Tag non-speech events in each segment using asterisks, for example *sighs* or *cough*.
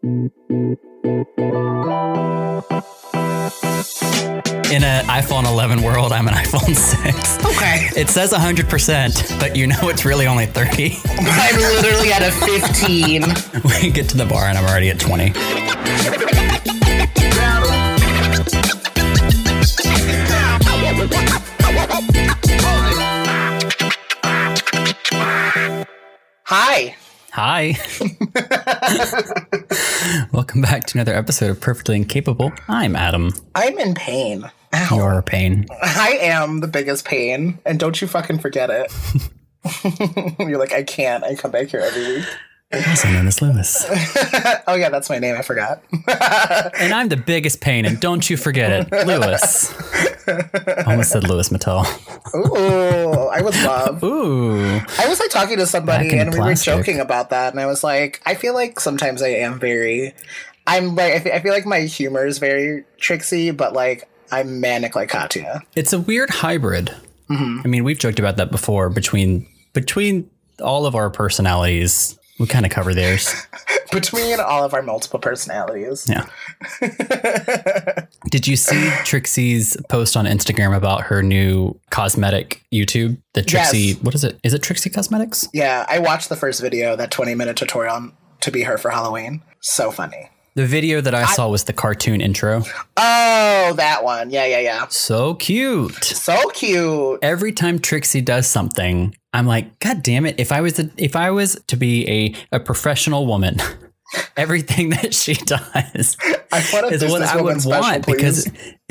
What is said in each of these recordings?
In an iPhone 11 world, I'm an iPhone *laughs* 6. Okay. It says 100%, but you know it's really only 30. *laughs* I'm literally at a 15. *laughs* we get to the bar and I'm already at 20. Hi. Hi. *laughs* Welcome back to another episode of Perfectly Incapable. I'm Adam. I'm in pain. Ow. You're a pain. I am the biggest pain, and don't you fucking forget it. *laughs* *laughs* You're like, I can't. I come back here every week. Also known as Lewis. *laughs* Oh, yeah, that's my name. I forgot. *laughs* And I'm the biggest pain, and don't you forget it, Lewis. *laughs* Almost said Lewis Mattel. Ooh, I would love. Ooh. I was like talking to somebody and we were joking about that, and I was like, I feel like sometimes I am very, I'm like, I fe- I feel like my humor is very Trixie, but like I'm manic like Katya. It's a weird hybrid. Mm-hmm. I mean, we've joked about that before between between all of our personalities. We kind of cover theirs. *laughs* Between all of our multiple personalities, Yeah. *laughs* Did you see Trixie's post on Instagram about her new cosmetic YouTube? The Trixie, Yes. what is it? Is it Trixie Cosmetics? yeah, I watched the first video, that 20 minute tutorial on- to be her for Halloween. So funny. The video that I, saw was the cartoon intro. Oh, that one. Yeah, yeah, yeah. So cute. So cute. Every time Trixie does something, I'm like, God damn it! If I was a, if I was to be a, a professional woman, *laughs* everything that she *laughs* does I want a is what I would special, want please. because *laughs*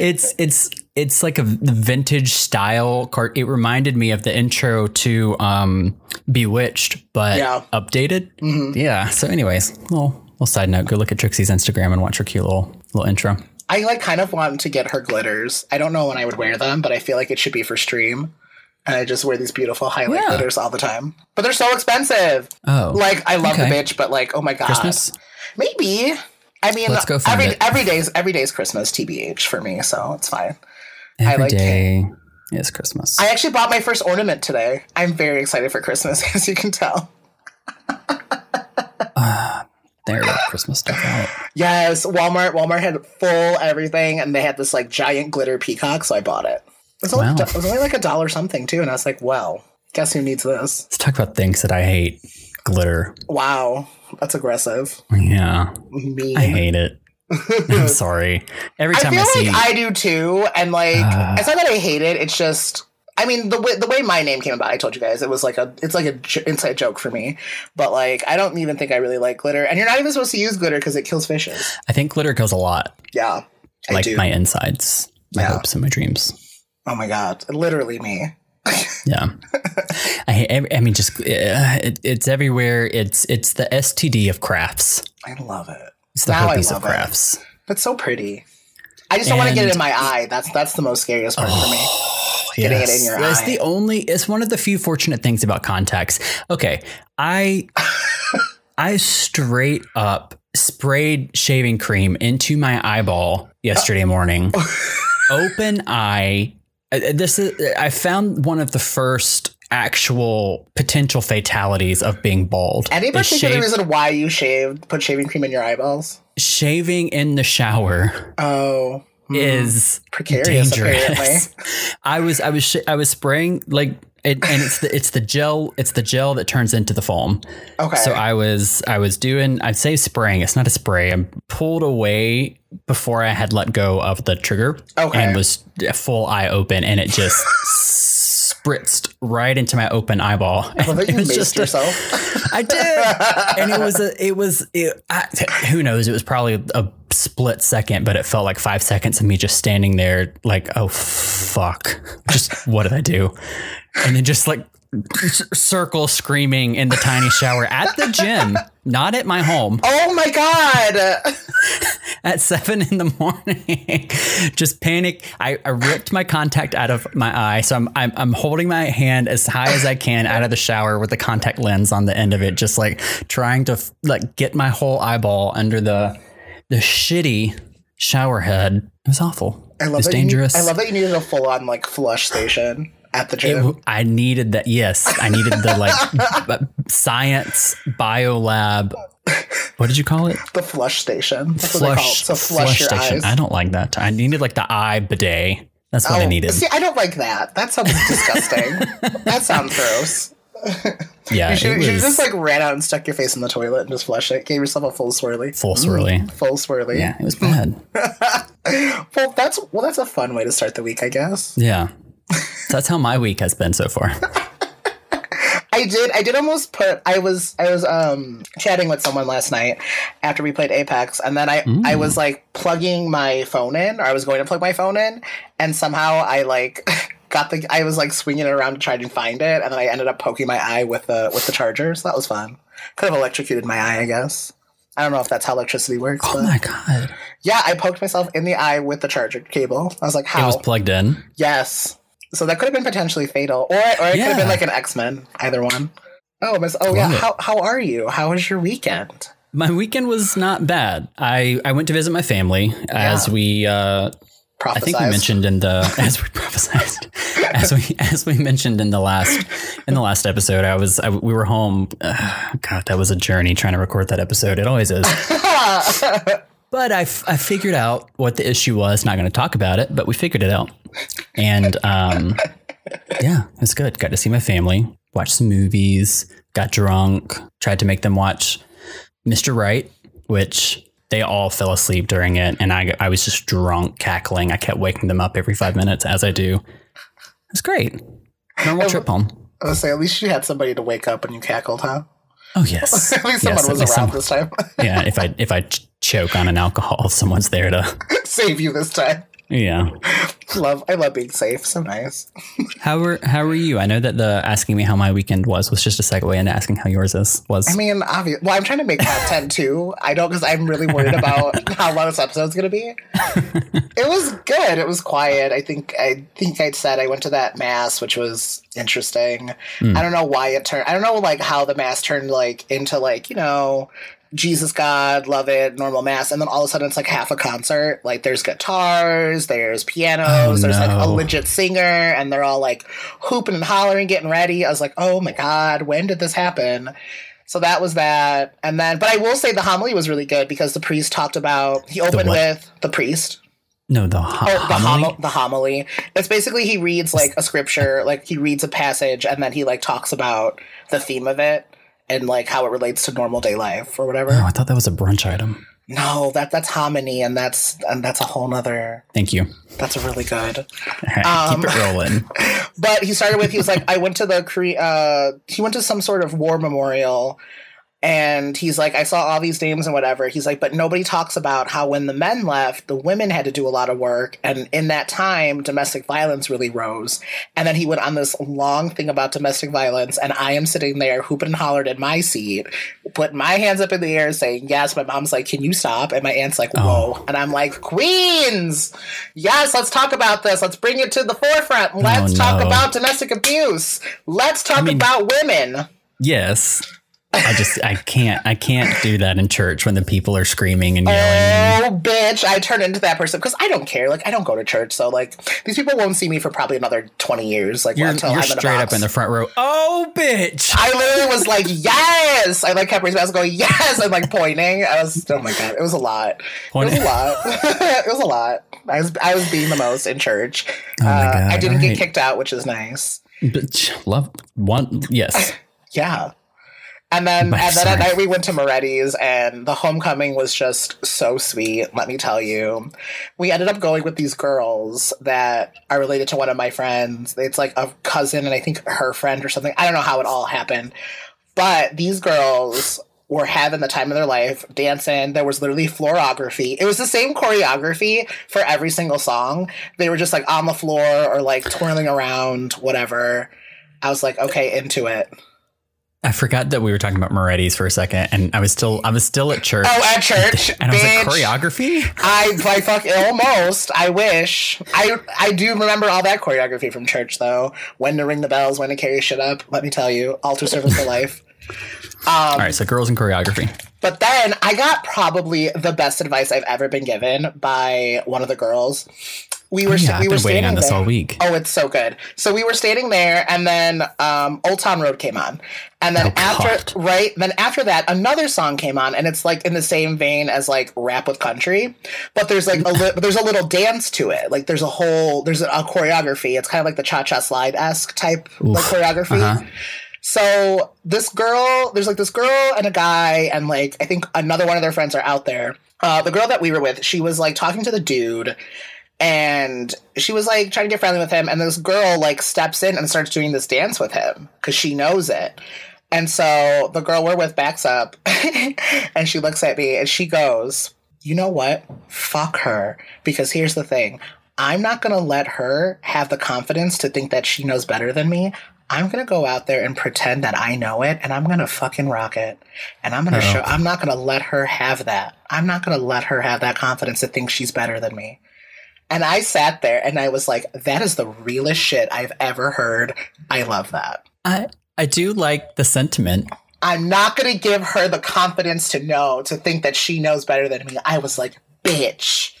it's it's it's like a vintage style cart. It reminded me of the intro to um, Bewitched, but Yeah. updated. Yeah. So, anyways, well, little side note: go look at Trixie's Instagram and watch her cute little little intro. I like kind of want to get her glitters. I don't know when I would wear them, but I feel like it should be for stream. And I just wear these beautiful highlight Yeah. glitters all the time. But they're so expensive. Oh, Like I love Okay. the bitch, but like, oh my god. Christmas. Maybe. I mean Let's go find every it. every day's every day's Christmas TBH for me, so it's fine. Every like day is Christmas. I actually bought my first ornament today. I'm very excited for Christmas, *laughs* as you can tell. Got Christmas stuff out. Yes, Walmart. Walmart had full everything, and they had this like giant glitter peacock, so I bought it. It was, only, Wow. it was only like a dollar something too, and I was like, "Well, guess who needs this?" Let's talk about things that I hate. Glitter. Wow, that's aggressive. Yeah, Mean. I hate it. I'm *laughs* sorry. Every time I, feel see, like I do too, and like Uh. it's not that I hate it. It's just, I mean, the way the way my name came about, I told you guys, it was like a, it's like a j- inside joke for me. But like, I don't even think I really like glitter, and you're not even supposed to use glitter because it kills fishes. I think glitter kills a lot, Yeah, I like do. my insides, my Yeah. hopes, and my dreams. oh my god, literally me. *laughs* Yeah, I I mean, just uh, it, it's everywhere. It's it's the STD of crafts. I love it. It's the Now herpes of love it. crafts. That's so pretty. I just don't want to get it in my eye. That's that's the most scariest part for me. Getting it in your It's eye. the only. It's one of the few fortunate things about contacts. Okay, I *laughs* I straight up sprayed shaving cream into my eyeball yesterday morning. *laughs* Open eye. uh, This is. I found one of the first actual potential fatalities of being bald. Any particular shave- reason why you shaved, put shaving cream in your eyeballs? Shaving in the shower Oh, hmm. is precarious. Apparently, dangerous. *laughs* I was I was sh- I was spraying like it, and it's the it's the gel it's the gel that turns into the foam. okay. So I was I was doing I'd say spraying. It's not a spray. I pulled away before I had let go of the trigger Okay. and was full eye open and it just *laughs* spritzed right into my open eyeball. well, *laughs* It you was just a- yourself. *laughs* I did, and it was a, it was, it, I, who knows? It was probably a split second, but it felt like five seconds of me just standing there, like, oh fuck, just what did I do? And then just like circle screaming in the tiny shower at the gym, not at my home, oh my god! *laughs* at seven in the morning. just panic. I, I ripped my contact out of my eye, so I'm, I'm I'm holding my hand as high as I can out of the shower with the contact lens on the end of it, just like trying to like get my whole eyeball under the the shitty shower head. It was awful. I love it's that dangerous. You I love that you needed a full on like flush station. At the gym. It, I needed that. Yes, I needed the like *laughs* science biolab. What did you call it? The flush station. That's flush, what they call it. So flush, flush your station. Eyes. I don't like that. I needed like the eye bidet. That's what oh, I needed. See, I don't like that. That sounds disgusting. that sounds gross. *laughs* Yeah, you should, was, you should just like ran out and stuck your face in the toilet and just flushed it. Gave yourself a full swirly. Full swirly. Mm, full swirly. Yeah, it was bad. *laughs* well, that's well, that's a fun way to start the week, I guess. Yeah, that's how my week has been so far. *laughs* I did. I did almost put. I was. I was um chatting with someone last night after we played Apex, and then I mm. I was like plugging my phone in, or I was going to plug my phone in, and somehow I like *laughs* got the. I was like swinging it around to try to find it, and then I ended up poking my eye with the with the charger. So that was fun. Could have electrocuted my eye, I guess. I don't know if that's how electricity works. Oh my god! Yeah, I poked myself in the eye with the charger cable. I was like, "How?" It was plugged in. Yes. So that could have been potentially fatal, or or it yeah. could have been like an X Men. Either one. Oh, Miss. Oh, yeah. How how are you? How was your weekend? My weekend was not bad. I I went to visit my family yeah. as we. Uh, I think we mentioned in the *laughs* as we prophesized *laughs* as we as we mentioned in the last in the last episode. I was I, we were home. Uh, *sighs* God, that was a journey trying to record that episode. It always is. *laughs* but I, f- I figured out what the issue was. Not going to talk about it, but we figured it out. And um, *laughs* yeah, it's good. Got to see my family, watch some movies, got drunk, tried to make them watch Mr. Right, which they all fell asleep during it. And I, I was just drunk, cackling. I kept waking them up every five minutes, as I do. It's great. Normal trip home. I was say, at least you had somebody to wake up and you cackled, huh? Oh yes. *laughs* at least yes, someone was around this time. yeah, if I if I *laughs* choke on an alcohol, if someone's there to *laughs* save you this time. Yeah. love I love being safe. So nice. *laughs* how were how were you? I know that the asking me how my weekend was was just a segue into asking how yours is was. I mean, obvious. Well, I'm trying to make content too. I don't because I'm really worried about *laughs* how long this episode's gonna be. it was good. It was quiet. I think I think I'd said I went to that mass, which was interesting. Mm. I don't know why it turned. I don't know like how the mass turned like into like you know Jesus God, love it, normal mass, and then all of a sudden it's like half a concert. Like there's guitars, there's pianos, oh, there's no. like a legit singer, and they're all like hooping and hollering, getting ready. I was like, oh my god, when did this happen? So that was that, and then, but I will say the homily was really good because the priest talked about he opened with the priest. No, the, ho- oh, the homily. the homily. It's basically he reads like a scripture, like he reads a passage, and then he like talks about the theme of it and like how it relates to normal day life or whatever. Oh, I thought that was a brunch item. No, that that's hominy, and that's and that's a whole nother. Thank you. That's a really good. um, keep it rolling. *laughs* But he started with he was like, I went to the Korea. Uh, he went to some sort of war memorial and he's like, I saw all these names and whatever. He's like, but nobody talks about how when the men left, the women had to do a lot of work. And in that time, domestic violence really rose. And then he went on this long thing about domestic violence. And I am sitting there hooping and hollered in my seat, putting my hands up in the air saying, yes. My mom's like, can you stop? And my aunt's like, whoa. Oh. And I'm like, Queens, yes, let's talk about this. Let's bring it to the forefront. Oh, let's oh, no. talk about domestic abuse. Let's talk I mean, about women. Yes. I just I can't I can't do that in church when the people are screaming and yelling. Oh, bitch! I turn into that person because I don't care. Like I don't go to church, so like these people won't see me for probably another twenty years. Like you're, until you're I'm straight up in the front row. Oh, bitch! I literally was like, yes. I like kept raising my hands, going yes, and like pointing. I was oh my god, it was a lot. It was a lot. *laughs* it was a lot. I was I was being the most in church. Oh my uh! I didn't right. get kicked out, which is nice. But love one yes. *laughs* yeah. And then, and then at night we went to Moretti's, and the homecoming was just so sweet. Let me tell you, we ended up going with these girls that are related to one of my friends. It's like a cousin, and I think her friend or something. I don't know how it all happened, but these girls were having the time of their life dancing. There was literally floorography. It was the same choreography for every single song. They were just like on the floor or like twirling around, whatever. I was like, okay, into it. I forgot that we were talking about Moretti's for a second, and I was still I was still at church. Oh, at church, *laughs* and I was like choreography. I I fuck almost. I wish I I do remember all that choreography from church though. When to ring the bells, when to carry shit up. Let me tell you, altar service for life. Um, *laughs* all right, so girls in choreography. But then I got probably the best advice I've ever been given by one of the girls. We were Oh, yeah, we were waiting on this there. all week. Oh, it's so good. So we were standing there, and then um, Old Town Road came on, and then Oh, after God. right, then after that, another song came on, and it's like in the same vein as like rap with country, but there's like a li- but there's a little dance to it. Like there's a whole there's a, a choreography. It's kind of like the cha cha slide esque type like choreography. Uh-huh. So this girl, there's like this girl and a guy, and like I think another one of their friends are out there. Uh, the girl that we were with, she was like talking to the dude, and she was like trying to get friendly with him. And this girl like steps in and starts doing this dance with him because she knows it. And so the girl we're with backs up, *laughs* and she looks at me and she goes, "You know what? Fuck her." Because here's the thing. I'm not going to let her have the confidence to think that she knows better than me. I'm going to go out there and pretend that I know it and I'm going to fucking rock it. And I'm going to Oh. show, I'm not going to let her have that. I'm not going to let her have that confidence to think she's better than me. And I sat there and I was like, that is the realest shit I've ever heard. I love that. I I do like the sentiment. I'm not going to give her the confidence to know, to think that she knows better than me. I was like, bitch.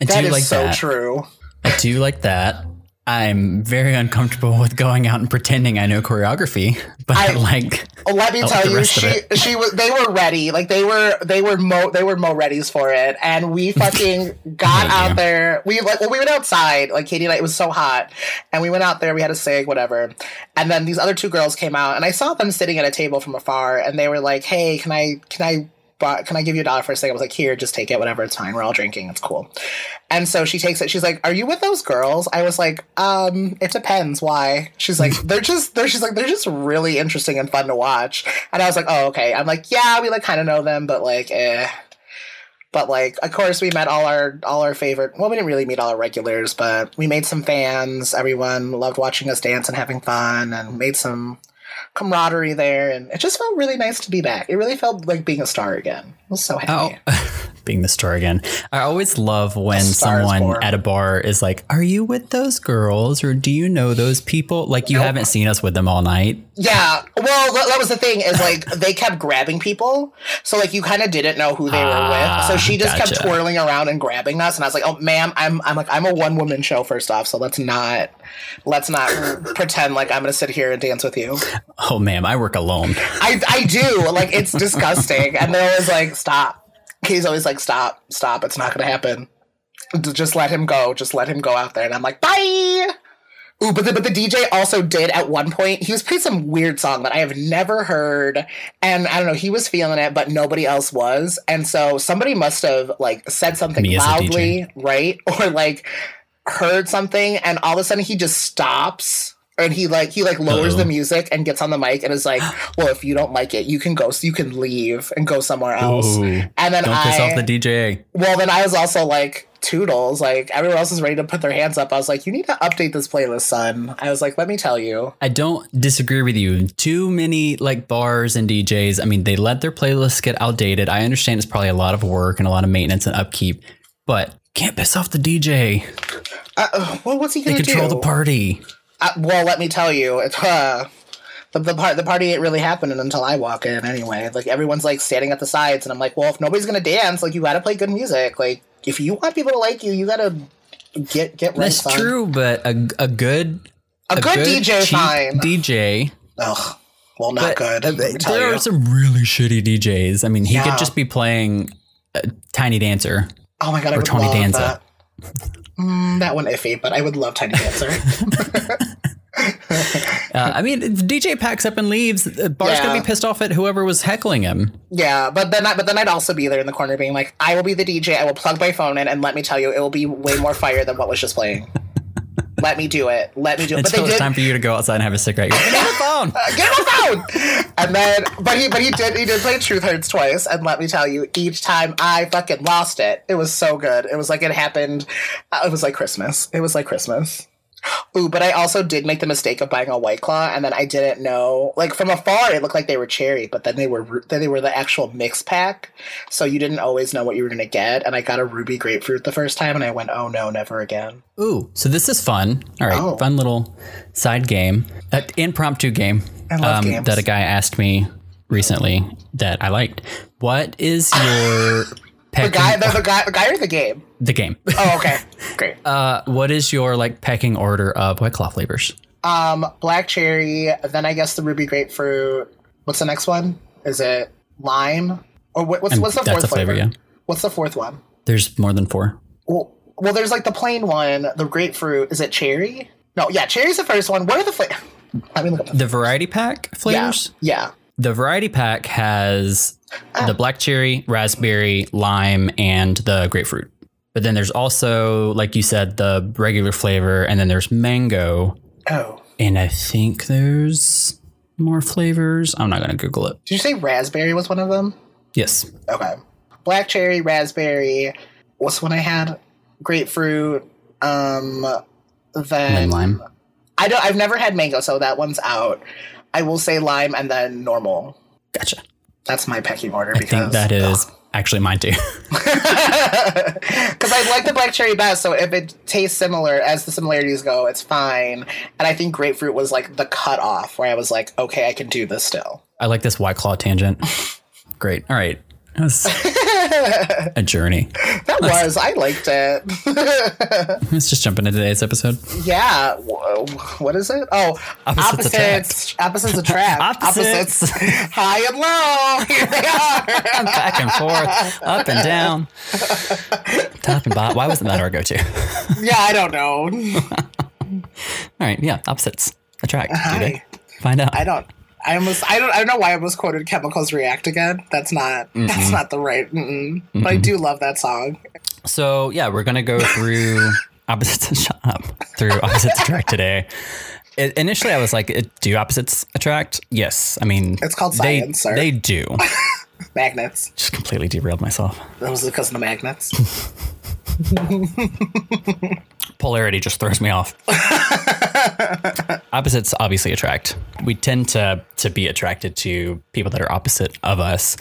I That is like so that. true. I do like that. I'm very uncomfortable with going out and pretending I know choreography, *laughs* but I, like Let me tell you, she she was they were ready. Like they were they were mo they were mo readies for it, and we *laughs* fucking got out there. We like well, we went outside. Like Katie and I, it was so hot, and we went out there. We had a cig, whatever. And then these other two girls came out, and I saw them sitting at a table from afar, and they were like, "Hey, can I can I?" Bu- Can I give you a dollar for a cig? I was like, here, just take it, whatever, it's fine. We're all drinking, it's cool. And so she takes it. She's like, "Are you with those girls?" I was like, "Um, it depends. Why?" She's like, *laughs* "They're just they're." She's like, "They're just really interesting and fun to watch." And I was like, "Oh, okay." I'm like, "Yeah, we like kind of know them, but like, eh." But like, of course, we met all our all our favorite. Well, we didn't really meet all our regulars, but we made some fans. Everyone loved watching us dance and having fun, and made some camaraderie there. And it just felt really nice to be back. It really felt like being a star again. I was so happy. Oh, *laughs* being the star again. I always love when someone at a bar is like, "Are you with those girls, or do you know those people?" Like you Nope. haven't seen us with them all night. Yeah. Well, that, that was the thing is like *laughs* they kept grabbing people, so like you kind of didn't know who they were Ah, with. So she just kept twirling around and grabbing us, and I was like, "Oh, ma'am, I'm I'm like I'm a one woman show first off, so let's not let's not *laughs* pretend like I'm gonna sit here and dance with you." Oh, ma'am, I work alone. I I do like it's disgusting, and they're always like, "Stop." He's always like, "Stop, stop! It's not gonna happen. Just let him go. Just let him go out there." And I'm like, "Bye." Ooh, but the, but the DJ also did at one point. He was playing some weird song that I have never heard, and I don't know. He was feeling it, but nobody else was, and so somebody must have like said something Me loudly, right, *laughs* or like heard something, and all of a sudden he just stops. And he like he like lowers Uh-oh. the music and gets on the mic and is like, *gasps* "Well, if you don't like it, you can go. You can leave and go somewhere else." Ooh, And then don't I, piss off the DJ. well, then I was also like, "Toodles!" Like everyone else is ready to put their hands up. I was like, "You need to update this playlist, son." I was like, "Let me tell you." I don't disagree with you. Too many like bars and DJs. I mean, they let their playlists get outdated. I understand it's probably a lot of work and a lot of maintenance and upkeep, but can't piss off the DJ. Uh, well, what's he They gonna control do? the party. Uh, well, let me tell you, it's *laughs* uh, the the, part, the party ain't really happening until I walk in. Anyway, like everyone's like standing at the sides, and I'm like, well, if nobody's gonna dance, like you gotta play good music. Like if you want people to like you, you gotta get get right. That's son. true, but a, a good A, good, DJ, cheap fine. DJ. Ugh. Well, not But, good. uh, there you. are some really shitty DJs. I mean, he Yeah. could just be playing uh, Tiny Dancer. oh my god, I or would Tony love Danza. That. Mm, that one iffy, but I would love Tiny Dancer. *laughs* *laughs* Uh, I mean, if DJ packs up and leaves. Bar's Yeah. gonna be pissed off at whoever was heckling him. Yeah, but then I, but then I'd also be there in the corner being like, I will be the DJ. I will plug my phone in, and let me tell you, it will be way more fire than what was just playing. *laughs* let me do it. Let me do it. But Until it's time for you to go outside and have a cigarette. Like, "Give me the phone. *laughs* Uh, Get on the phone. and then, but he, but he did, he did play Truth Hurts twice, and let me tell you, each time I fucking lost it. It was so good. It was like it happened. Uh, it was like Christmas. It was like Christmas. Ooh, but I also did make the mistake of buying a White Claw, and then I didn't know. Like from afar, it looked like they were cherry, but then they were then they were the actual mix pack, so you didn't always know what you were gonna get. And I got a ruby grapefruit the first time, and I went, "Oh no, never again." Ooh, so this is fun. All right, Oh. fun little side game, uh, impromptu game games. that a guy asked me recently that I liked. What is your *laughs* pecking, The guy, the, the guy, the guy, or the game? the game. Oh, okay, *laughs* great. Uh, what is your like pecking order of White Claw flavors? Um, black cherry. Then I guess the ruby grapefruit. What's the next one? Is it lime? Or what, what's And what's the fourth flavor, flavor? yeah. What's the fourth one? There's more than four. Well, well, there's like the plain one, the grapefruit. Is it cherry? No, yeah, cherry's the first one. What are the flavors? *laughs* Let me look up. The The variety pack yeah, flavors. yeah. The variety pack has Ah. the black cherry, raspberry, lime, and the grapefruit. But then there's also, like you said, the regular flavor, and then there's mango, Oh, and I think there's more flavors. I'm not gonna Google it. did you say raspberry was one of them? Yes, Okay. Black cherry, raspberry. What's one I had? Grapefruit. Um, then lime. I don't. I've never had mango, so that one's out. I will say lime and then normal. Gotcha. That's my pecking order I think that is actually mine too. *laughs* *laughs* because I like the black cherry best. So if it tastes similar as the similarities go, it's fine. And I think grapefruit was like the cutoff where I was like, okay, I can do this still. I like this white claw tangent. Great. All right. That was *laughs* *laughs* a journey. That was I liked it. *laughs* Let's just jump into today's episode. yeah. What is it? Oh, Opposites opposites. Opposites attract. *laughs* Opposites. High and low. Here they are. Back and forth, up and down, top and bottom. Why wasn't that our go-to? yeah, I don't know. All right. Yeah. Opposites attract. Do they? Find out. I don't. I almost. I don't. I don't know why I almost quoted "Chemicals React" again. That's not. Mm-hmm. That's not the right. Mm-mm. But I mm-hmm. do love that song. So yeah, we're gonna go through *laughs* opposites. Shut up. Through opposites attract today. It, initially, I was like, "Do opposites attract?" Yes. I mean, It's called they, science, sir. They do. *laughs* Magnets. Just completely derailed myself. That was because of the magnets. *laughs* Polarity just throws me off. *laughs* opposites obviously attract. We tend to to be attracted to people that are opposite of us.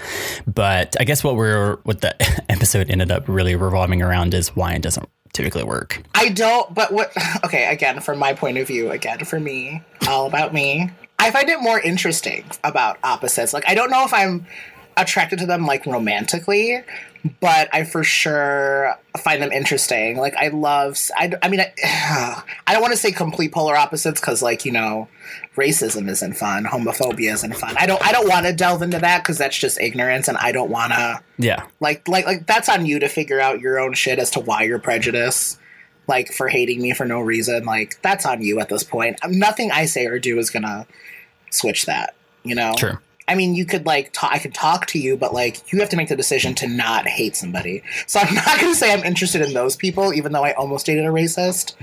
But I guess what we're what the *laughs* episode ended up really revolving around is why it doesn't typically work. I don't. But what? *laughs* Okay. Again, from my point of view, again for me, all about me. I find it more interesting about opposites. Like I don't know if I'm attracted to them like romantically, but I for sure find them interesting. Like I love. I, I mean, I, *sighs* I don't want to say complete polar opposites because, like you know, racism isn't fun, homophobia isn't fun. I don't. I don't want to delve into that because that's just ignorance, and I don't want to Yeah. like like like that's on you to figure out your own shit as to why you're prejudiced like for hating me for no reason like that's on you at this point nothing i say or do is gonna switch that you know True. I mean you could like ta- i could talk to you but like you have to make the decision to not hate somebody. So i'm *laughs* not gonna say i'm interested in those people even though i almost dated a racist.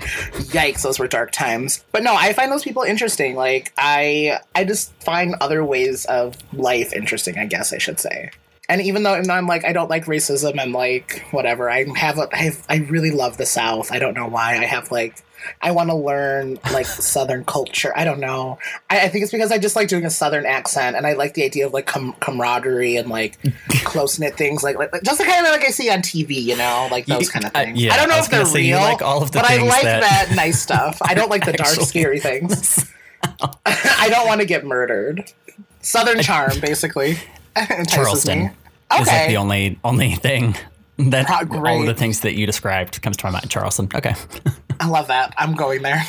Yikes those were dark times. But no i find those people interesting. Like i i just find other ways of life interesting i guess i should say. And even though I'm like I don't like racism and like whatever, I have a, I have, I really love the South. I don't know why. I have like I want to learn like Southern culture. I don't know. I, I think it's because I just like doing a Southern accent, and I like the idea of like com- camaraderie and like *laughs* close knit things, like, like just the kind of like I see on TV, you know, like those kind of I- things. yeah, I don't know I if they're gonna say you real, like all of the but I like that- that nice stuff. I don't like the *laughs* dark, scary things. *laughs* I don't want to get murdered. Southern charm, basically. Charleston me. is like Okay. the only only thing *laughs* that Ah, all great. of the things that you described comes to my mind. Charleston. Okay. *laughs* I love that. I'm going there.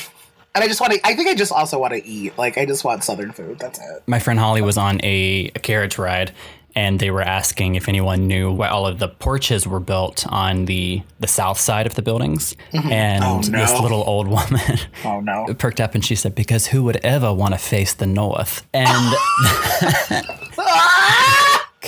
And I just want to. I think I just also want to eat. Like I just want Southern food. That's it. my friend Holly was on a, a carriage ride and they were asking if anyone knew why all of the porches were built on the the south side of the buildings. And Oh, this little old woman *laughs* Oh no. perked up and she said, Because who would ever want to face the north? And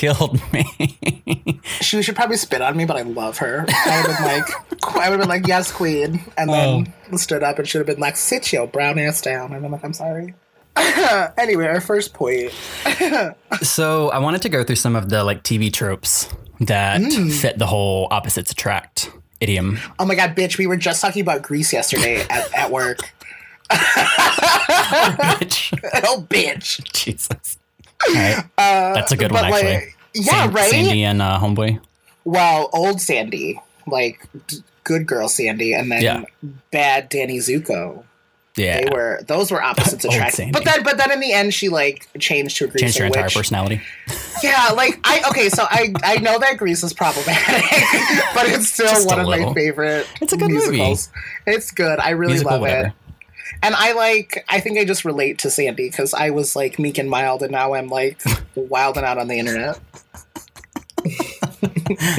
killed me. *laughs* She should probably spit on me, but I love her. I would have been like, I would have been like, yes, queen, and then oh. stood up and should have been like, sit your brown ass down. And I'm like, I'm sorry. *laughs* anyway, our first point. *laughs* so I wanted to go through some of the like TV tropes that mm. fit the whole opposites attract idiom. Oh my god, bitch! We were just talking about Grease yesterday at, at work. Bitch. oh, bitch! Oh, Jesus. Right. That's a good one, Uh, actually. like, yeah, San- right. Sandy and uh, Homeboy. Well, old Sandy, like d- good girl Sandy, and then Yeah. bad Danny Zuko. Yeah. They were those were opposites *laughs* attract. But then but then in the end she like changed to a Changed your entire which- personality. *laughs* Yeah, like I okay, so I I know that Grease is problematic, *laughs* but it's still Just one of my favorite. It's a good movie. It's good. I really Musical, love whatever. it. And I like. I think I just relate to Sandy because I was like meek and mild, and now I'm like *laughs* wilding out on the internet.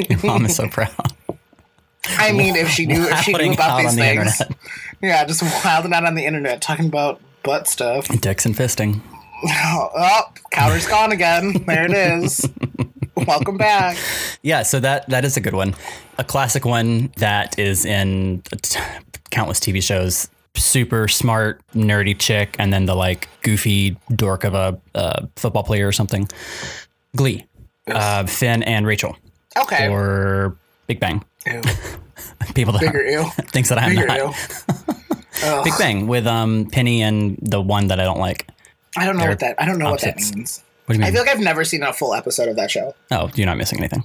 Your mom is so proud. I mean, if she knew if she knew about these the things, yeah, just wilding out on the internet talking about butt stuff. Dicks and fisting. *laughs* Oh, oh counter's gone again. There it is. *laughs* Welcome back. Yeah, so that that is a good one. A classic one that is in t- countless TV shows. Super smart, nerdy chick, and then the like goofy dork of a uh, football player or something. Glee, uh, Finn and Rachel, Okay. or Big Bang. Ew. *laughs* People that Bigger *laughs* ew. that I'm Bigger not. *laughs* Big Bang with um Penny and the one that I don't like. I don't know what that. I don't know what that means. What do you mean? I feel like I've never seen a full episode of that show. oh, you're not missing anything.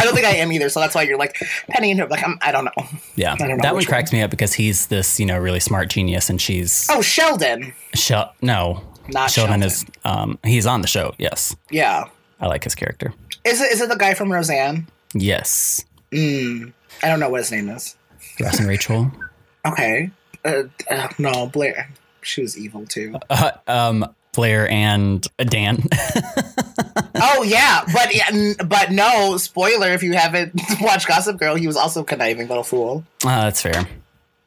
I don't think I am either. So that's why you're like Penny and her. Like I'm, I don't know. Yeah, don't know that one cracks me up because he's this you know really smart genius, and she's Oh, Sheldon. Shel- no, Not Sheldon, Sheldon. is um he's on the show. Yes, Yeah. I like his character. Is it? Is it the guy from Roseanne? Yes, I don't know what his name is. Ross and Rachel. *laughs* Okay. Uh, uh, no, Blair. She was evil too. Uh, um, Blair and Dan. *laughs* oh yeah, but but no spoiler if you haven't *laughs* watched Gossip Girl. He was also conniving little fool. uh, that's fair.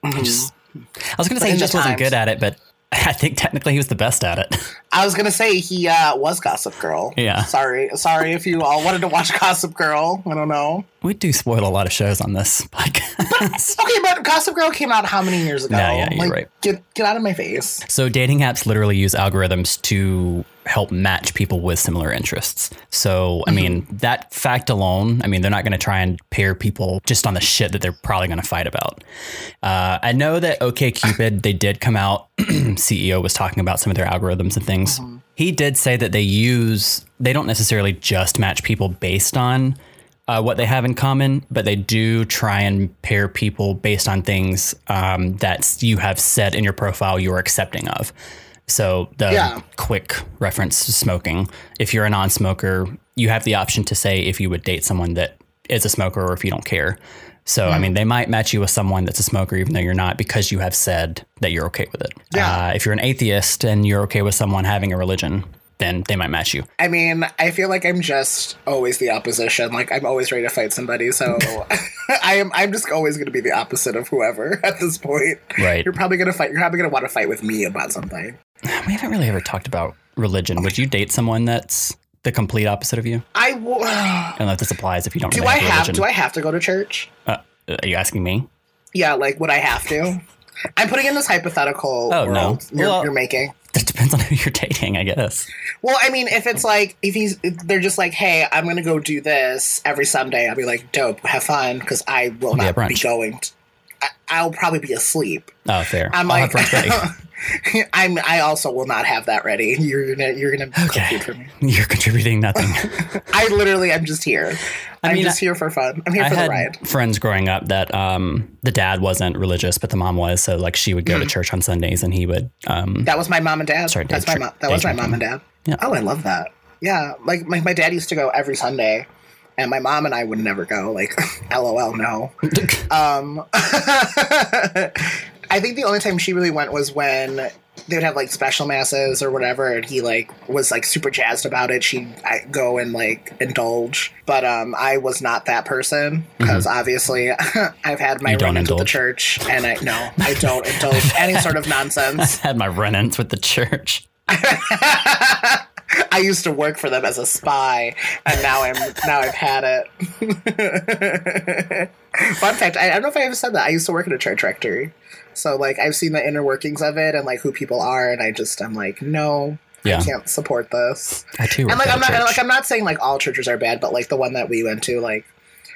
I Just, I was gonna say in he just wasn't times. good at it, but *laughs* I think technically he was the best at it. I was gonna say he uh, was Gossip Girl. Yeah. Sorry, sorry if you all wanted to watch Gossip Girl. I don't know. we do spoil a lot of shows on this podcast. Okay, but Gossip Girl came out how many years ago? No, yeah, you're like, right. Get get out of my face. So dating apps literally use algorithms to help match people with similar interests. So, I mean, Mm-hmm. that fact alone, I mean, they're not going to try and pair people just on the shit that they're probably going to fight about. Uh, I know that OKCupid, they did come out, *clears throat* CEO was talking about some of their algorithms and things. Mm-hmm. He did say that they use, they don't necessarily just match people based on uh, what they have in common, but they do try and pair people based on things um, that you have said in your profile you're accepting of. So the Yeah. quick reference to smoking. If you're a non-smoker, you have the option to say if you would date someone that is a smoker or if you don't care. So I mean, they might match you with someone that's a smoker even though you're not because you have said that you're okay with it. Yeah. Uh, if you're an atheist and you're okay with someone having a religion, then they might match you. I mean, I feel like I'm just always the opposition. Like I'm always ready to fight somebody. So *laughs* *laughs* I am. I'm just always going to be the opposite of whoever *laughs* at this point. Right. You're probably going to fight. You're probably going to want to fight with me about something. We haven't really ever talked about religion. Would you date someone that's the complete opposite of you? I I don't know if this applies if you don't do. I have religion. Do I have to go to church? Uh, are you asking me? Yeah. Like, would I have to? I'm putting in this hypothetical Oh, no. you're, Well- you're making. That depends on *laughs* who you're dating, I guess. Well, I mean, if it's like if he's they're just like, hey, I'm gonna go do this every Sunday. I'll be like, dope, have fun, because I will Be at not be brunch. going. I, I'll probably be asleep. Oh, fair. I'm I'll like, have brunch ready. *laughs* *laughs* I'm. I also will not have that ready. You're gonna. You're gonna Okay. for me. You're contributing nothing. *laughs* I literally. I'm just here. I am mean, just I- here for fun. I'm here I for the ride. friends growing up that um, the dad wasn't religious, but the mom was. So like she would go to church on Sundays, and he would. Um, That was my mom and dad. Sorry, That's day my mom. That was my mom and dad. Yeah. Oh, I love that. Yeah, like my, my dad used to go every Sunday, and my mom and I would never go. Like, *laughs* lol, no. Um, I think the only time she really went was when they would have like special masses or whatever, and he like was like super jazzed about it. She'd I, go and like indulge, but um, I was not that person because obviously *laughs* I've had my Mm-hmm. Run-ins with the church, and I no, I *laughs* don't indulge any sort of nonsense. *laughs* I had my run-ins with the church. I used to work for them as a spy, and now I'm now I've had it. Fun fact: I, I don't know if I ever said that. I used to work at a church rectory, so like I've seen the inner workings of it and like who people are, and I just I'm like, no, Yeah. I can't support this. I too. And like I'm not like I'm not saying like all churches are bad, but like the one that we went to, like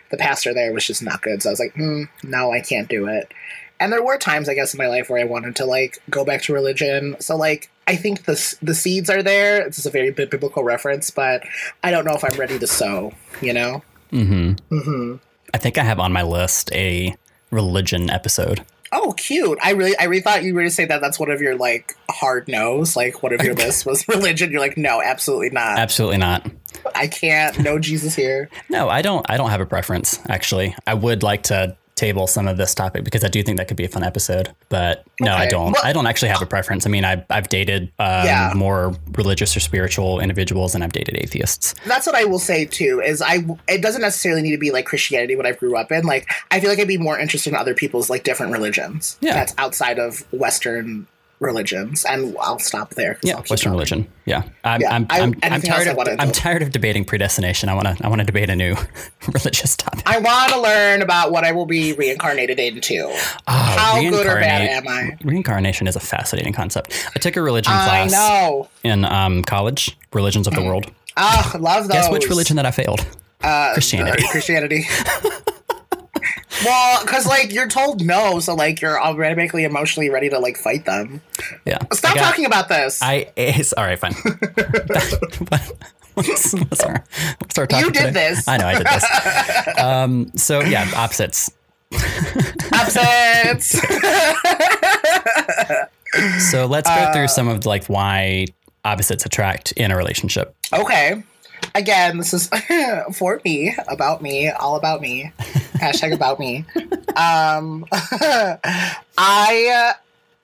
the pastor there was just not good. So I was like, hmm, no, I can't do it. And there were times, I guess, in my life where I wanted to like go back to religion. So like, I think the the seeds are there. It's just a very biblical reference, but I don't know if I'm ready to sow. You know? Mhm. hmm I think I have on my list a religion episode. Oh, cute! I really, I really thought you were going to say that. That's one of your like hard no's. Like one of your *laughs* lists was *laughs* religion. You're like, no, absolutely not. Absolutely not. I can't. No Jesus here. *laughs* No, I don't. I don't have a preference. Actually, I would like to table some of this topic because I do think that could be a fun episode. But no, I don't. Well- I don't actually have a preference. I mean, I, I've dated um, Yeah. more religious or spiritual individuals, and I've dated atheists. That's what I will say too. Is I it doesn't necessarily need to be like Christianity what I grew up in. Like I feel like I'd be more interested in other people's like different religions. Yeah. that's outside of Western religions, and I'll stop there. Yeah, I'll Western religion. Yeah, I'm. Yeah, I'm, I- I'm, I'm tired of. I'm tired of debating predestination. I want to. I want to debate a new *laughs* religious topic. I want to learn about what I will be reincarnated into. Oh, How good or bad am I? Reincarnation is a fascinating concept. I took a religion I class know. in um, college, religions of the world. Ah, love those. Guess which religion that I failed? Uh, Christianity. uh, Christianity. *laughs* *laughs* well, because like you're told no, so like you're automatically emotionally ready to like fight them. Yeah. Stop got- talking about this. I it's, all right, fine. what's, what's our, what's our topic You did today? this. I know I did this. *laughs* Um, so yeah, opposites. *laughs* Opposites. So let's go Uh, through some of like why opposites attract in a relationship. okay. Again, this is *laughs* for me, about me, all about me. Hashtag about me. Um, *laughs* I.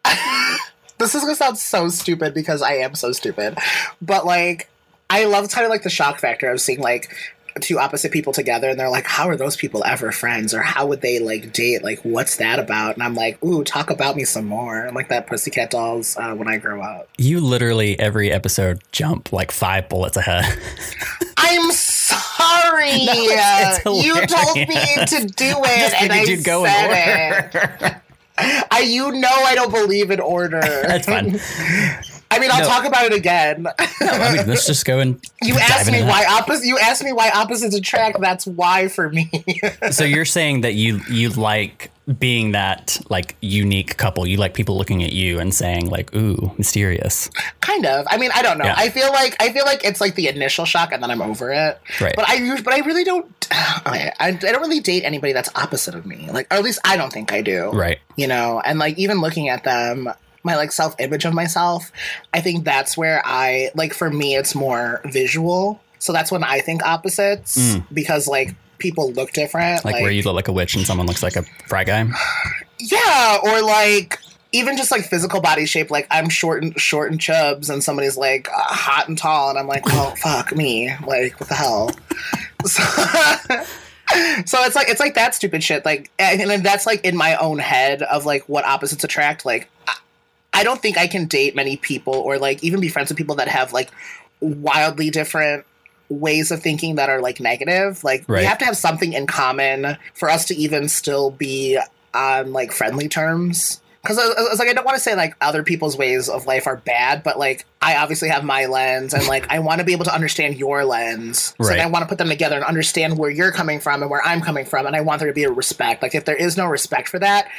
Uh, *laughs* this is gonna sound so stupid because I am so stupid, but like, I love kind of like the shock factor of seeing like two opposite people together and they're like how are those people ever friends or how would they like date like what's that about and i'm like ooh talk about me some more I'm like that pussycat dolls uh, when i grow up You literally every episode jump like five bullets ahead. *laughs* I'm sorry. *laughs* it's- it's you told me to do it, *laughs* and I you'd go in said it. I, you know, I don't believe in order. That's fine. I mean, I'll No. talk about it again. I mean, let's just go and *laughs* you asked me why opposite. You asked me why opposites attract. That's why for me. *laughs* So you're saying that you you like being that like unique couple. You like people looking at you and saying like, "Ooh, mysterious." kind of. I mean, I don't know. Yeah. I feel like I feel like it's like the initial shock, and then I'm over it. Right. But I but I really don't. *sighs* I, I don't really date anybody that's opposite of me. Like, or at least I don't think I do. Right. you know and like even looking at them my like self image of myself i think that's where i like for me it's more visual so that's when i think opposites because like people look different Mm. Like, where you look like a witch and someone looks like a fry guy. *sighs* yeah or like even just like physical body shape like i'm short and short and chubs and somebody's like uh, hot and tall and i'm like *laughs* well fuck me like what the hell *laughs* so, *laughs* so it's like it's like that stupid shit like and then that's like in my own head of like what opposites attract like I, I don't think i can date many people or like even be friends with people that have like wildly different ways of thinking that are like negative like we have to have something in common for us to even still be on like friendly terms because it's like I don't want to say like other people's ways of life are bad, but like I obviously have my lens, and like I want to be able to understand your lens. So Right. I want to put them together and understand where you're coming from and where I'm coming from, and I want there to be a respect. Like if there is no respect for that,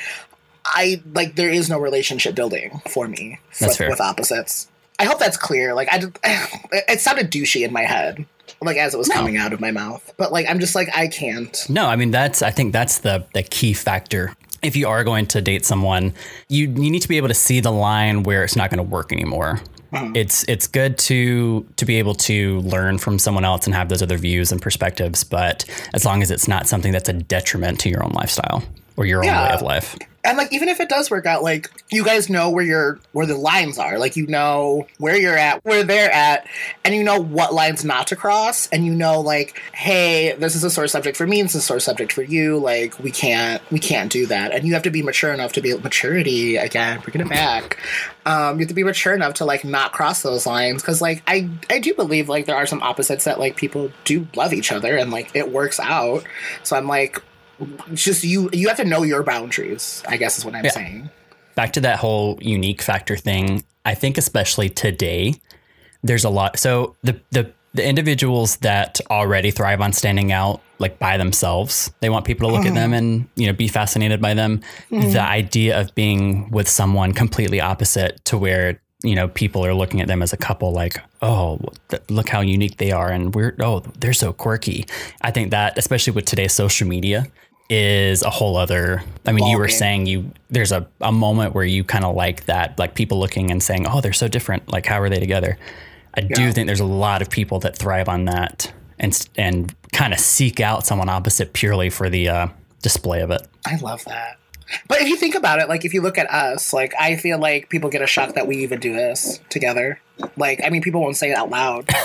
I like there is no relationship building for me with, with opposites. I hope that's clear. Like I, *sighs* it sounded douchey in my head, like as it was coming out of my mouth. But like I'm just like I can't. No, I mean that's I think that's the the key factor. If you are going to date someone, you you need to be able to see the line where it's not going to work anymore. Uh-huh. It's it's good to to be able to learn from someone else and have those other views and perspectives, but as long as it's not something that's a detriment to your own lifestyle or your own way of life. and like even if it does work out like you guys know where your where the lines are. Like you know where you're at where they're at and you know what lines not to cross and you know like hey this is a sore subject for me this is a sore subject for you like we can't we can't do that. And you have to be mature enough to be maturity again bringing it back. Um you have to be mature enough to like not cross those lines because like i i do believe like there are some opposites that like people do love each other and like it works out. So i'm like just you you have to know your boundaries i guess is what i'm Yeah. saying. Back to that whole unique factor thing i think especially today there's a lot so the the the individuals that already thrive on standing out like by themselves they want people to look at mm-hmm. them and you know be fascinated by them. Mm-hmm. The idea of being with someone completely opposite to where you know people are looking at them as a couple like oh th- look how unique they are and we're oh they're so quirky. I think that especially with today's social media is a whole other I mean, you were saying you there's a, a moment where you kind of like that, like people looking and saying, Oh, they're so different. Like how are they together? I do think there's a lot of people that thrive on that and and kind of seek out someone opposite purely for the uh, display of it. I love that. But if you think about it, like if you look at us, like I feel like people get a shock that we even do this together. Like, I mean, people won't say it out loud. *laughs*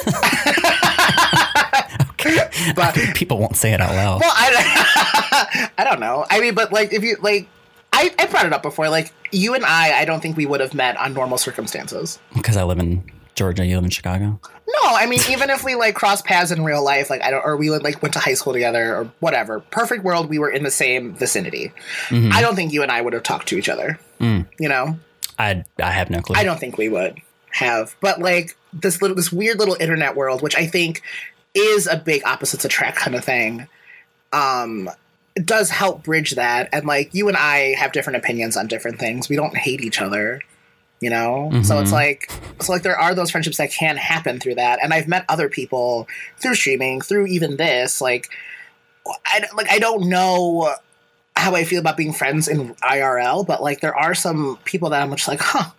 *laughs* but *laughs* People won't say it out loud. well, I, *laughs* I don't know. I mean, but like if you like, I, I brought it up before. Like you and I, I don't think we would have met on normal circumstances. Because I live in Georgia, you live in Chicago. No, I mean, even if we like cross paths in real life, like I don't, or we like went to high school together or whatever. Perfect world, we were in the same vicinity. I don't think you and I would have talked to each other. You know, I I have no clue. I don't think we would have. But like this little, this weird little internet world, which I think is a big opposites attract kind of thing. Um, it does help bridge that, and like you and I have different opinions on different things. We don't hate each other, you know. So it's Mhm. like, so like there are those friendships that can happen through that, and I've met other people through streaming, through even this. Like, I like I don't know how I feel about being friends in IRL, but like there are some people that I'm just like, huh,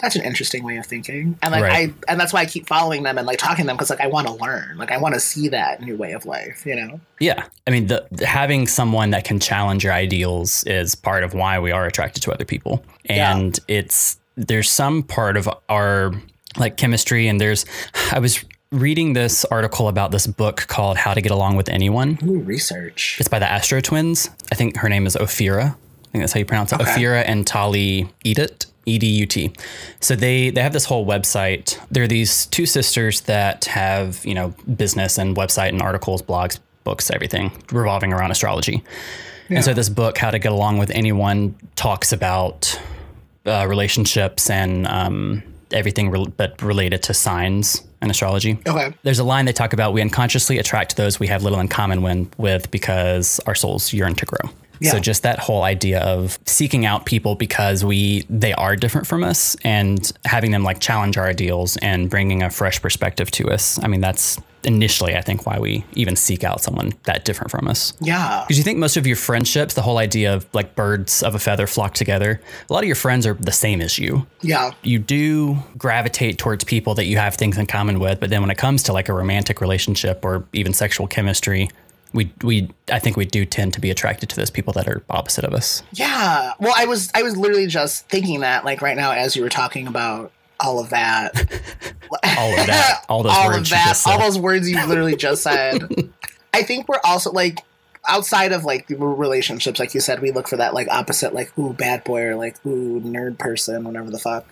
that's an interesting way of thinking, and like Right. I and that's why I keep following them and like talking to them because like I want to learn, like I want to see that new way of life, you know? Yeah, I mean, the, having someone that can challenge your ideals is part of why we are attracted to other people, and it's there's some part of our like chemistry, and there's I was reading this article about this book called How to Get Along with Anyone. Ooh, research. It's by the Astro Twins. I think her name is Ophira. I think that's how you pronounce it. Okay. Ophira and Tali Edut. E D U T. So they they have this whole website. There are these two sisters that have you know business and website and articles, blogs, books, everything revolving around astrology. And so this book, How to Get Along with Anyone, talks about uh, relationships and um, everything re- but related to signs and astrology. Okay. There's a line they talk about we unconsciously attract those we have little in common when, with because our souls yearn to grow. Yeah. So just that whole idea of seeking out people because we they are different from us and having them like challenge our ideals and bringing a fresh perspective to us. I mean that's initially I think why we even seek out someone that different from us. Yeah. Because you think most of your friendships, the whole idea of like birds of a feather flock together, a lot of your friends are the same as you Yeah. you do gravitate towards people that you have things in common with but then when it comes to like a romantic relationship or even sexual chemistry we we i think we do tend to be attracted to those people that are opposite of us Yeah. Well, I was I was literally just thinking that like right now as you were talking about all of that. *laughs* all of that *laughs* all those all words of you that, all those words you literally just said. *laughs* I think we're also like outside of like relationships, like you said, we look for that like opposite, like ooh bad boy or like ooh nerd person, whatever the fuck.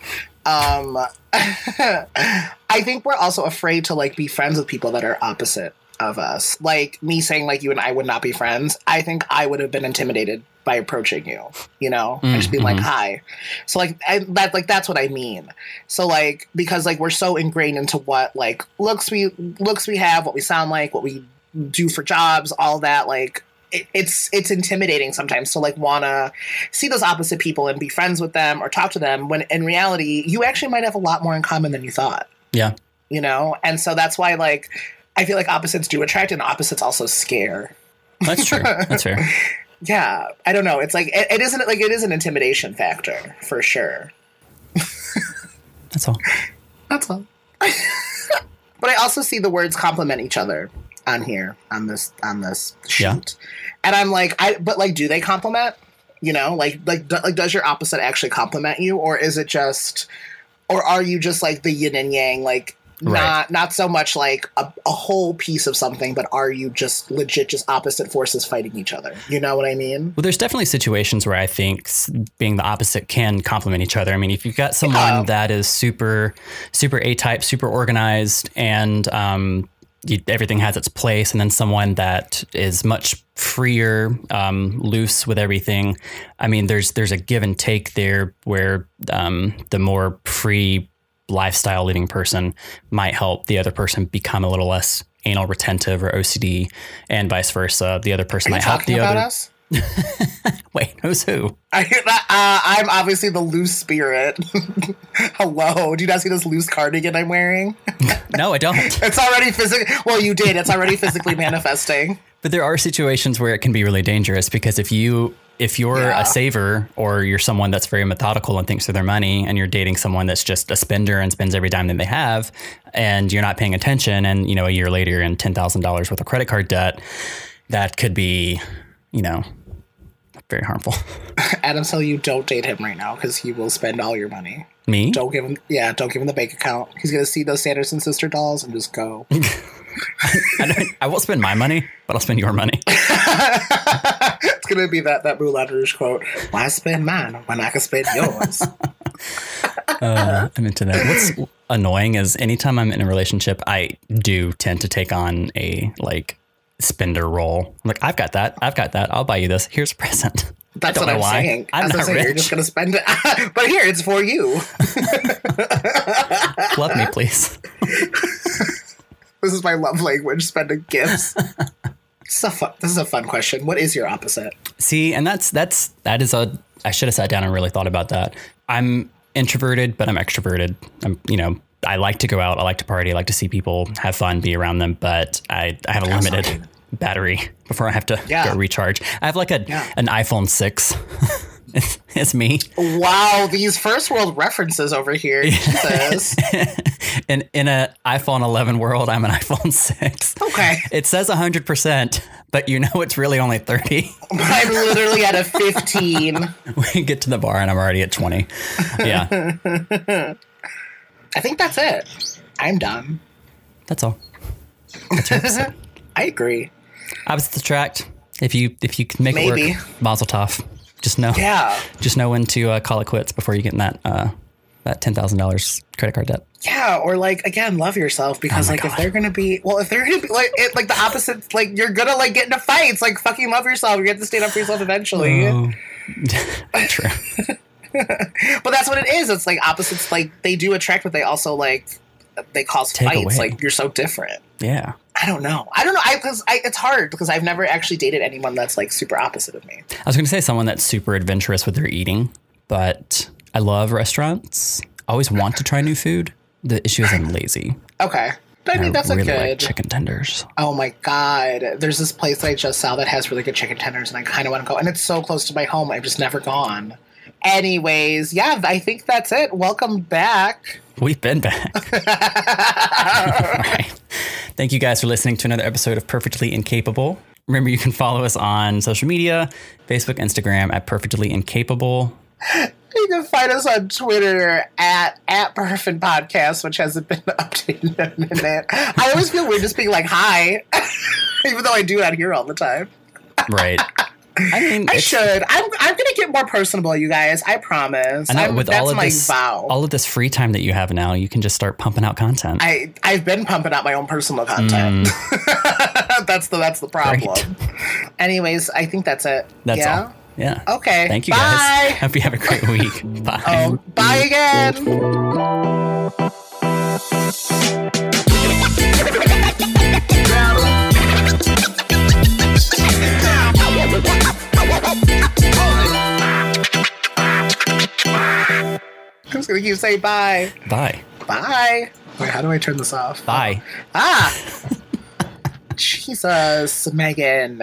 Um, I think we're also afraid to like be friends with people that are opposite of us. Like me saying like you and I would not be friends. I think I would have been intimidated by approaching you. You know, and just being like Mhm. hi. So like I, that like that's what I mean. So like because like we're so ingrained into what like looks we looks we have, what we sound like, what we do for jobs, all that like it, it's it's intimidating sometimes to like wanna see those opposite people and be friends with them or talk to them when in reality you actually might have a lot more in common than you thought. yeah You know? And so that's why like I feel like opposites do attract and opposites also scare. that's true that's fair *laughs* Yeah. I don't know. It's like it, it isn't like it is an intimidation factor for sure. *laughs* that's all That's all. *laughs* but I also see the words complement each other on here on this on this sheet, Yeah. and I'm like, I but like, do they complement? You know, like like do, like does your opposite actually complement you, or is it just, or are you just like the yin and yang, like Right. not not so much like a, a whole piece of something, but are you just legit just opposite forces fighting each other? You know what I mean? Well, there's definitely situations where I think being the opposite can complement each other. I mean, if you've got someone that is super, super A type, super organized, and um, you, everything has its place, and then someone that is much freer, um, loose with everything. I mean, there's there's a give and take there where um, the more free lifestyle living person might help the other person become a little less anal retentive or OCD, and vice versa. The other person Are might help the other. us? *laughs* Wait, who's who? I, uh, I'm obviously the loose spirit. *laughs* Hello, do you not see this loose cardigan I'm wearing? *laughs* No, I don't. It's already physically. Well, you did. It's already physically manifesting. But there are situations where it can be really dangerous because if you if you're Yeah. a saver or you're someone that's very methodical and thinks of their money and you're dating someone that's just a spender and spends every dime that they have and you're not paying attention and you know a year later you're in $10,000 worth of credit card debt that could be you know very harmful. *laughs* Adam's telling you don't date him right now because he will spend all your money. Me? Don't give him, yeah, don't give him the bank account. He's gonna see those Sanderson sister dolls and just go. *laughs* I, I won't spend my money, but I'll spend your money. *laughs* it's gonna be that that Moulin Rouge quote. Why spend mine when I can spend yours? *laughs* Uh, I'm into that. What's annoying is anytime I'm in a relationship, I do tend to take on a like spender role. I'm like, I've got that. I've got that. I'll buy you this. Here's a present. *laughs* That's what I'm why. saying. I'm That's not saying. You're just gonna spend it, *laughs* but here it's for you. Love me, please. This is my love language: spending gifts. This is a fun, this is a fun question. What is your opposite? See, and that's that's that is a. I should have sat down and really thought about that. I'm introverted, but I'm extroverted. I'm you know. I like to go out. I like to party. I like to see people, have fun, be around them. But I, I have a limited battery before I have to Yeah. go recharge. I have like a Yeah. an iPhone six. *laughs* *laughs* it's, me. Wow, these first world references over here. *laughs* Jesus. in in a iPhone 11 world, I'm an iPhone 6. Okay. It says 100%, but you know it's really only 30. *laughs* I'm literally at a 15. We get to the bar and I'm already at 20. Yeah, I think that's it. I'm done. that's all. That's. I agree. Opposites attract. If you if you can make Maybe. it work, Mazel tov. Just know, Yeah. *laughs* just know when to uh, call it quits before you get in that uh, that ten thousand dollars credit card debt. Yeah, or like again, love yourself because Oh like if they're gonna be well, if they're gonna be like it, like the opposite, like you're gonna like get into fights. Like fucking love yourself. You have to stand up for yourself eventually. Oh. *laughs* True. But that's what it is. It's like opposites. Like they do attract, but they also like they cause Take fights. away. Like you're so different. Yeah. I don't know. I don't know. I because I, it's hard because I've never actually dated anyone that's like super opposite of me. I was going to say someone that's super adventurous with their eating, but I love restaurants. I always want to try new food. The issue is I'm lazy. Okay, but I mean that's I a really good. like chicken tenders. Oh my god! There's this place that I just saw that has really good chicken tenders, and I kind of want to go. And it's so close to my home. I've just never gone. Anyways, yeah, I think that's it. Welcome back. We've been back. *laughs* *laughs* Right. Thank you guys for listening to another episode of Perfectly Incapable. Remember, you can follow us on social media Facebook, Instagram at Perfectly Incapable. You can find us on Twitter at at Perfect Podcast, which hasn't been *laughs* updated in a minute. I always feel weird just being like hi, *laughs* even though I do out here all the time. Right. *laughs* I mean, I should. I'm I'm gonna get more personable, you guys. I promise. I know I'm- with that's all of my this, vow. all of this free time that you have now, you can just start pumping out content. I I've been pumping out my own personal content. Mm. *laughs* that's the that's the problem. Anyways, I think that's it. That's yeah? all. Yeah. Okay. Thank you bye. guys. *laughs* Hope you have a great week. *laughs* Bye. Oh, bye again. I'm just gonna keep saying bye. Bye. Bye. Wait, how do I turn this off? Bye. Ah! *laughs* Jesus, Megan.